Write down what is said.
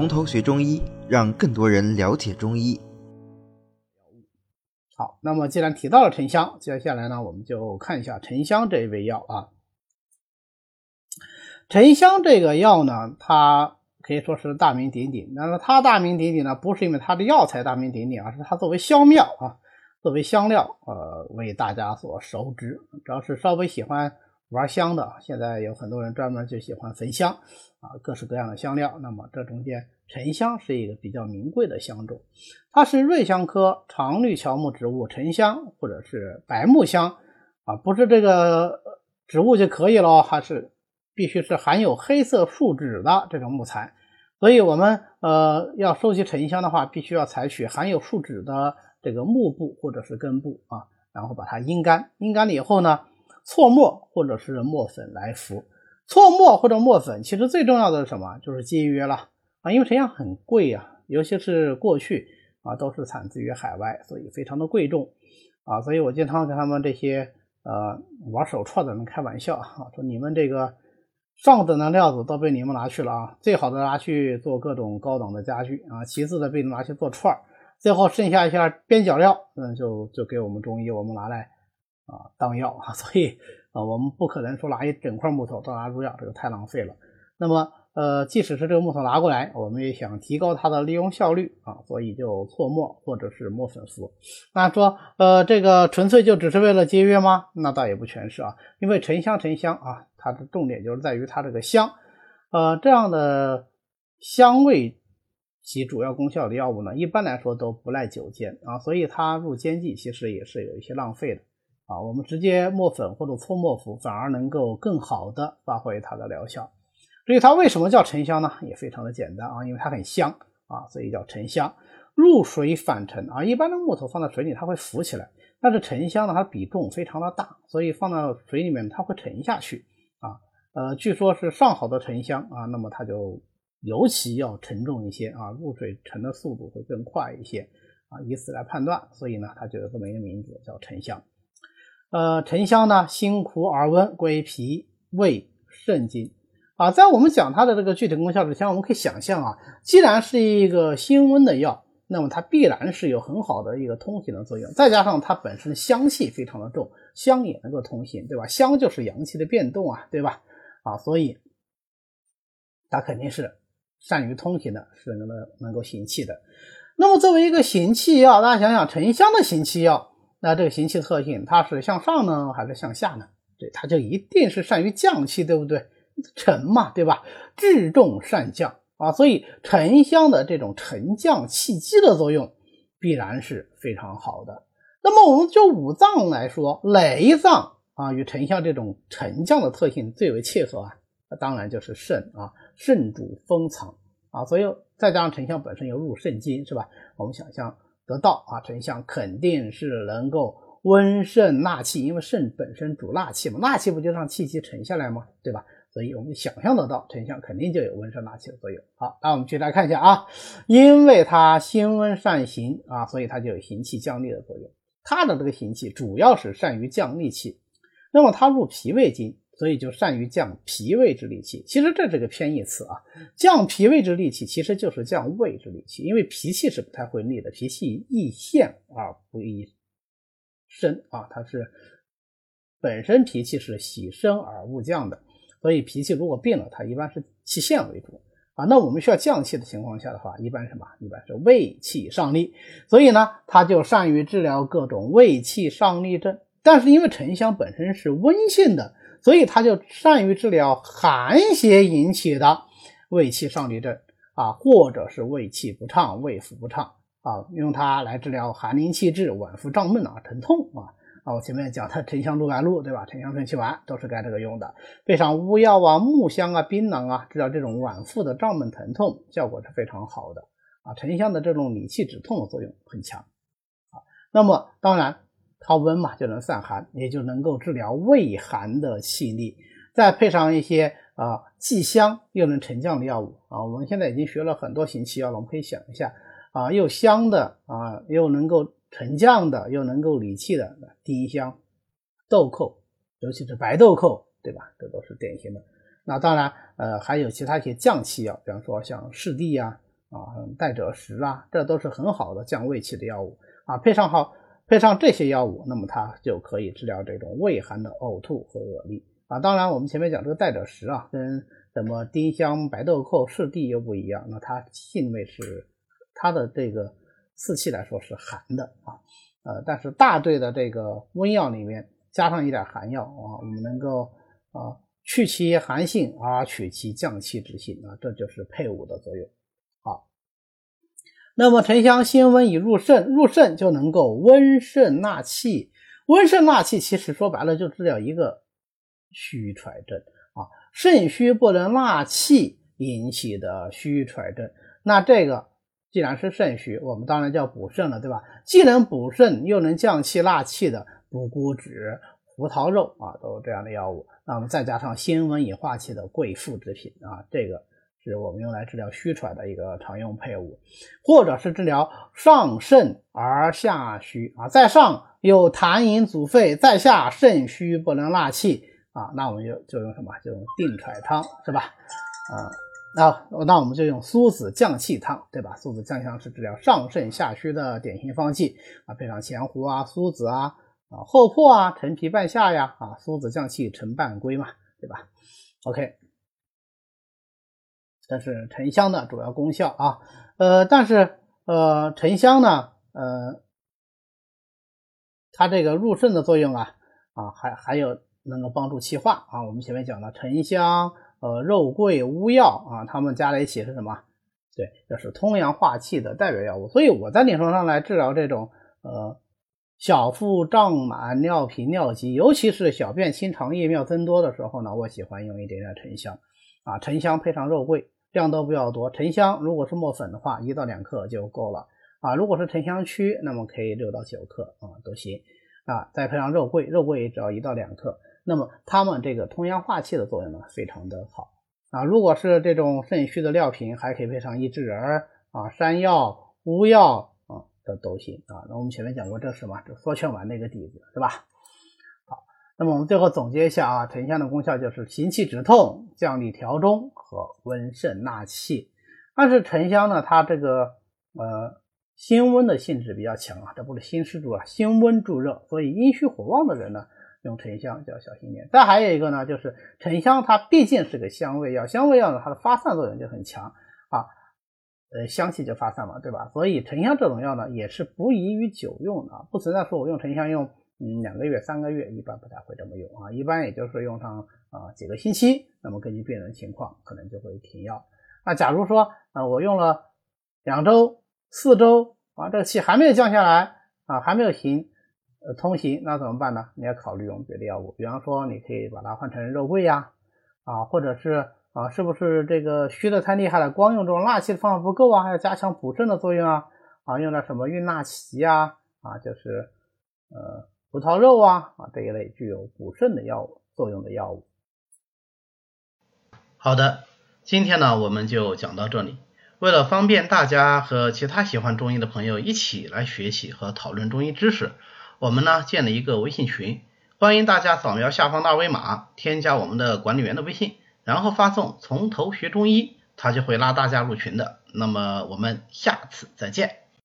从头学中医，让更多人了解中医。好，那么既然提到了沉香，接下来呢，我们就看一下沉香这一味药啊。沉香这个药呢，它可以说是大名鼎鼎。那么它大名鼎鼎呢，不是因为它的药材大名鼎鼎，而是它作为香料啊，作为香料，呃，为大家所熟知。只要是稍微喜欢玩香的，现在有很多人专门就喜欢焚香啊，各式各样的香料。那么这中间，沉香是一个比较名贵的香种，它是瑞香科常绿乔木植物沉香或者是白木香啊，不是这个植物就可以了，还是。必须是含有黑色树脂的这种木材，所以我们呃要收集沉香的话，必须要采取含有树脂的这个木部或者是根部啊，然后把它阴干，阴干了以后呢，错墨或者是墨粉来服。错墨或者墨粉，其实最重要的是什么？就是节约了啊，因为沉香很贵啊，尤其是过去啊都是产自于海外，所以非常的贵重啊，所以我经常跟他们这些呃玩手串的人开玩笑啊，说你们这个。上等的料子都被你们拿去了啊！最好的拿去做各种高档的家具啊，其次的被拿去做串儿，最后剩下一些边角料，嗯，就就给我们中医我们拿来啊当药啊，所以啊，我们不可能说拿一整块木头当拿入药，这个太浪费了。那么呃，即使是这个木头拿过来，我们也想提高它的利用效率啊，所以就搓磨或者是磨粉服。那说呃，这个纯粹就只是为了节约吗？那倒也不全是啊，因为沉香沉香啊。它的重点就是在于它这个香，呃，这样的香味及主要功效的药物呢，一般来说都不赖久煎啊，所以它入煎剂其实也是有一些浪费的啊。我们直接磨粉或者搓磨服，反而能够更好的发挥它的疗效。至于它为什么叫沉香呢？也非常的简单啊，因为它很香啊，所以叫沉香。入水反沉啊，一般的木头放在水里它会浮起来，但是沉香呢，它比重非常的大，所以放到水里面它会沉下去啊。呃，据说是上好的沉香啊，那么它就尤其要沉重一些啊，入水沉的速度会更快一些啊，以此来判断，所以呢，它就有这么一个名字叫沉香。呃，沉香呢，辛苦而温，归脾胃肾经啊。在我们讲它的这个具体功效之前，我们可以想象啊，既然是一个辛温的药，那么它必然是有很好的一个通行的作用，再加上它本身香气非常的重，香也能够通行，对吧？香就是阳气的变动啊，对吧？啊，所以它肯定是善于通行的，是能能够行气的。那么作为一个行气药，大家想想沉香的行气药，那这个行气特性，它是向上呢，还是向下呢？对，它就一定是善于降气，对不对？沉嘛，对吧？治重善降啊，所以沉香的这种沉降气机的作用，必然是非常好的。那么我们就五脏来说，哪一脏？啊，与沉香这种沉降的特性最为切合啊，那当然就是肾啊，肾主封藏啊，所以再加上沉香本身又入肾经，是吧？我们想象得到啊，沉香肯定是能够温肾纳气，因为肾本身主纳气嘛，纳气不就让气机沉下来吗？对吧？所以我们想象得到沉香肯定就有温肾纳气的作用。好，那我们继续来看一下啊，因为它辛温善行啊，所以它就有行气降逆的作用。它的这个行气主要是善于降逆气。那么它入脾胃经，所以就善于降脾胃之力气。其实这是个偏义词啊，降脾胃之力气其实就是降胃之力气，因为脾气是不太会逆的，脾气易陷而不易生啊，它是本身脾气是喜升而勿降的，所以脾气如果病了，它一般是气陷为主啊。那我们需要降气的情况下的话，一般什么？一般是胃气上逆，所以呢，它就善于治疗各种胃气上逆症。但是因为沉香本身是温性的，所以它就善于治疗寒邪引起的胃气上逆症啊，或者是胃气不畅、胃腹不畅啊，用它来治疗寒凝气滞、脘腹胀闷啊、疼痛啊啊。我前面讲的沉香猪白露对吧？沉香顺气丸都是该这个用的，配上乌药啊、木香啊、槟榔啊，治疗这种脘腹的胀闷疼痛，效果是非常好的啊。沉香的这种理气止痛的作用很强啊。那么当然。它温嘛，就能散寒，也就能够治疗胃寒的气逆，再配上一些啊既香又能沉降的药物啊。我们现在已经学了很多行气药了，我们可以想一下啊，又香的啊，又能够沉降的，又能够理气的丁香、豆蔻，尤其是白豆蔻，对吧？这都是典型的。那当然，呃，还有其他一些降气药，比方说像柿地呀啊，代赭石啊，这都是很好的降胃气的药物啊。配上好，配上这些药物，那么它就可以治疗这种胃寒的呕吐和恶逆啊。当然，我们前面讲这个代赭石啊，跟什么丁香、白豆蔻、赤地又不一样，那它性味是它的这个四气来说是寒的啊。呃，但是大队的这个温药里面加上一点寒药啊，我们能够啊去其寒性而取其降气之性啊，这就是配伍的作用。那么沉香辛温以入肾，入肾就能够温肾纳气。温肾纳气其实说白了就治疗一个虚揣症啊，肾虚不能纳气引起的虚揣症。那这个。既然是肾虚，我们当然叫补肾了，对吧？既能补肾又能降气纳气的补骨脂、胡桃肉啊，都是这样的药物。那么再加上辛温以化气的贵附之品啊，这个是我们用来治疗虚喘的一个常用配伍，或者是治疗上肾而下虚啊，在上有痰饮阻肺，在下肾虚不能纳气啊，那我们就就用什么？就用定喘汤，是吧？啊。那那我们就用苏子降气汤，对吧？苏子降气汤是治疗上肾下虚的典型方剂啊，配上前胡啊、苏子啊、啊厚朴啊、陈皮半夏呀，啊苏子降气，陈半归嘛，对吧？OK，这是沉香的主要功效啊。呃，但是呃，沉香呢，呃，它这个入肾的作用啊，啊还还有能够帮助气化啊。我们前面讲了沉香。呃，肉桂、乌药啊，它们加在一起是什么？对，这是通阳化气的代表药物。所以我在临床上来治疗这种呃小腹胀满、尿频、尿急，尤其是小便清长、夜尿增多的时候呢，我喜欢用一点点沉香啊，沉香配上肉桂，量都不要多。沉香如果是磨粉的话，一到两克就够了啊。如果是沉香曲，那么可以六到九克啊都行啊。再配上肉桂，肉桂也只要一到两克。那么它们这个通阳化气的作用呢，非常的好啊。如果是这种肾虚的尿频，还可以配上益智仁啊、山药、乌药啊这都行啊。那我们前面讲过，这是什么？这缩圈丸的一个底子，对吧？那么我们最后总结一下啊，沉香的功效就是行气止痛、降逆调中和温肾纳气。但是沉香呢，它这个呃辛温的性质比较强啊，这不是辛湿助啊，辛温助热，所以阴虚火旺的人呢。用沉香就要小心点。再还有一个呢，就是沉香它毕竟是个香味药，香味药呢它的发散作用就很强啊，呃香气就发散嘛，对吧？所以沉香这种药呢也是不宜于久用的，不存在说我用沉香用嗯两个月、三个月，一般不太会这么用啊，一般也就是用上啊几个星期，那么根据病人情况可能就会停药。那假如说啊我用了两周、四周啊这个气还没有降下来啊还没有行。呃，通行那怎么办呢？你要考虑用别的药物，比方说你可以把它换成肉桂呀，啊，或者是啊，是不是这个虚的太厉害了，光用这种纳气的方法不够啊，还要加强补肾的作用啊，啊，用点什么运纳奇呀，啊，就是呃葡萄肉啊，啊这一类具有补肾的药物作用的药物。好的，今天呢我们就讲到这里。为了方便大家和其他喜欢中医的朋友一起来学习和讨论中医知识。我们呢建了一个微信群，欢迎大家扫描下方的二维码，添加我们的管理员的微信，然后发送“从头学中医”，他就会拉大家入群的。那么我们下次再见。